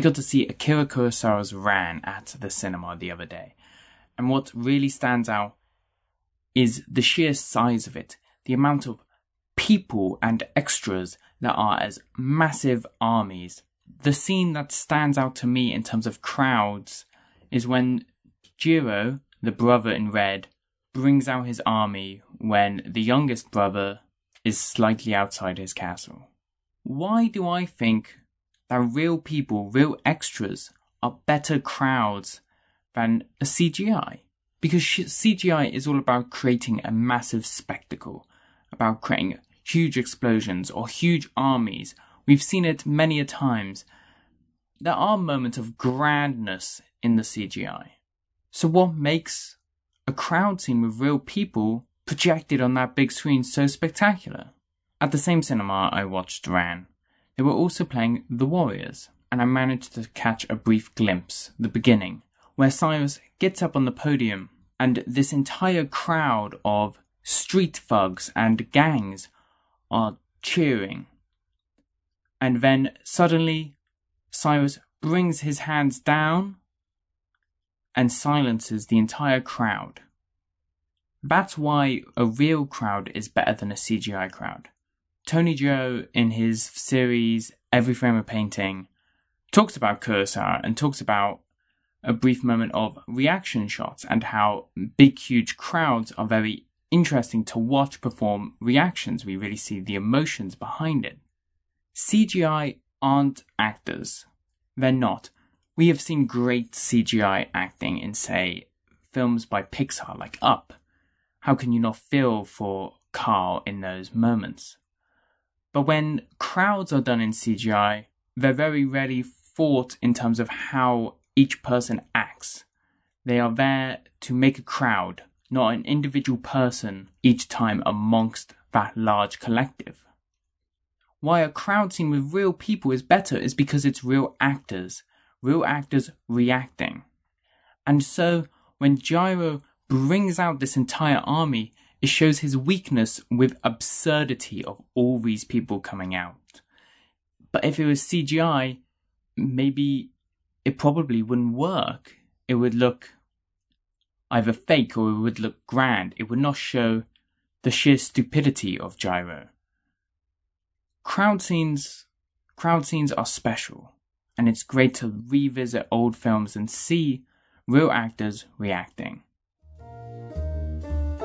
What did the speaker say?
I got to see Akira Kurosawa's Ran at the cinema the other day. And what really stands out is the sheer size of it, the amount of people and extras that are as massive armies. The scene that stands out to me in terms of crowds is when Jiro, the brother in red, brings out his army when the youngest brother is slightly outside his castle. Why do I think that real people, real extras, are better crowds than a CGI? Because CGI is all about creating a massive spectacle, about creating huge explosions or huge armies. We've seen it many a times. There are moments of grandness in the CGI. So what makes a crowd scene with real people projected on that big screen so spectacular? At the same cinema I watched Ran, they were also playing The Warriors, and I managed to catch a brief glimpse, the beginning, where Cyrus gets up on the podium and this entire crowd of street thugs and gangs are cheering. And then suddenly Cyrus brings his hands down and silences the entire crowd. That's why a real crowd is better than a CGI crowd. Tony Zhou, in his series Every Frame a Painting, talks about Kurosawa and talks about a brief moment of reaction shots and how big, huge crowds are very interesting to watch perform reactions. We really see the emotions behind it. CGI aren't actors. They're not. We have seen great CGI acting in, say, films by Pixar like Up. How can you not feel for Carl in those moments? But when crowds are done in CGI, they're very rarely thought in terms of how each person acts. They are there to make a crowd, not an individual person each time amongst that large collective. Why a crowd scene with real people is better is because it's real actors, real actors reacting. And so, when Jiro brings out this entire army, it shows his weakness with absurdity of all these people coming out. But if it was CGI, maybe it probably wouldn't work. It would look either fake or it would look grand. It would not show the sheer stupidity of Jiro. Crowd scenes, crowd scenes are special, and it's great to revisit old films and see real actors reacting.